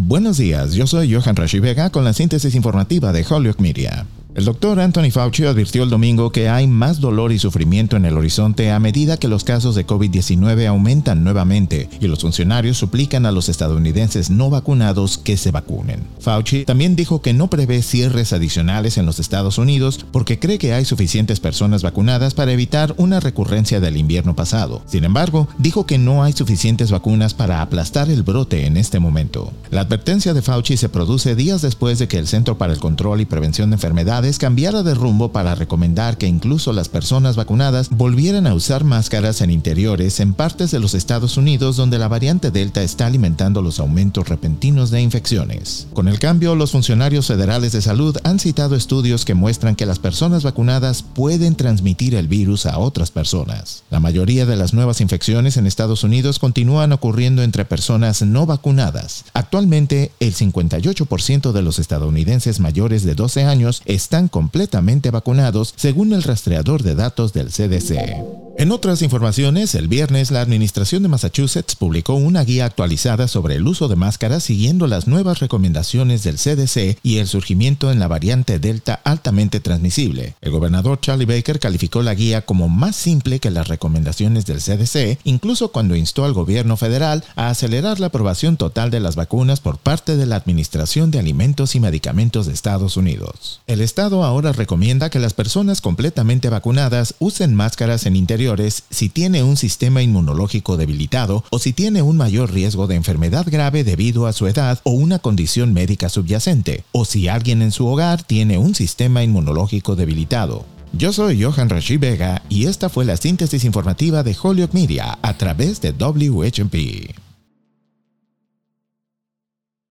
Buenos días, yo soy Johan Rashi Vega con la síntesis informativa de Hollywood Media. El doctor Anthony Fauci advirtió el domingo que hay más dolor y sufrimiento en el horizonte a medida que los casos de COVID-19 aumentan nuevamente y los funcionarios suplican a los estadounidenses no vacunados que se vacunen. Fauci también dijo que no prevé cierres adicionales en los Estados Unidos porque cree que hay suficientes personas vacunadas para evitar una recurrencia del invierno pasado. Sin embargo, dijo que no hay suficientes vacunas para aplastar el brote en este momento. La advertencia de Fauci se produce días después de que el Centro para el Control y Prevención de Enfermedades cambiara de rumbo para recomendar que incluso las personas vacunadas volvieran a usar máscaras en interiores en partes de los Estados Unidos donde la variante Delta está alimentando los aumentos repentinos de infecciones. Con el cambio, los funcionarios federales de salud han citado estudios que muestran que las personas vacunadas pueden transmitir el virus a otras personas. La mayoría de las nuevas infecciones en Estados Unidos continúan ocurriendo entre personas no vacunadas. Actualmente, el 58% de los estadounidenses mayores de 12 años están completamente vacunados según el rastreador de datos del CDC. En otras informaciones, el viernes la Administración de Massachusetts publicó una guía actualizada sobre el uso de máscaras siguiendo las nuevas recomendaciones del CDC y el surgimiento en la variante Delta altamente transmisible. El gobernador Charlie Baker calificó la guía como más simple que las recomendaciones del CDC, incluso cuando instó al gobierno federal a acelerar la aprobación total de las vacunas por parte de la Administración de Alimentos y Medicamentos de Estados Unidos. El Estado ahora recomienda que las personas completamente vacunadas usen máscaras en interior si tiene un sistema inmunológico debilitado o si tiene un mayor riesgo de enfermedad grave debido a su edad o una condición médica subyacente, o si alguien en su hogar tiene un sistema inmunológico debilitado. Yo soy Johan Rashi Vega y esta fue la síntesis informativa de Holyoke Media a través de WHMP.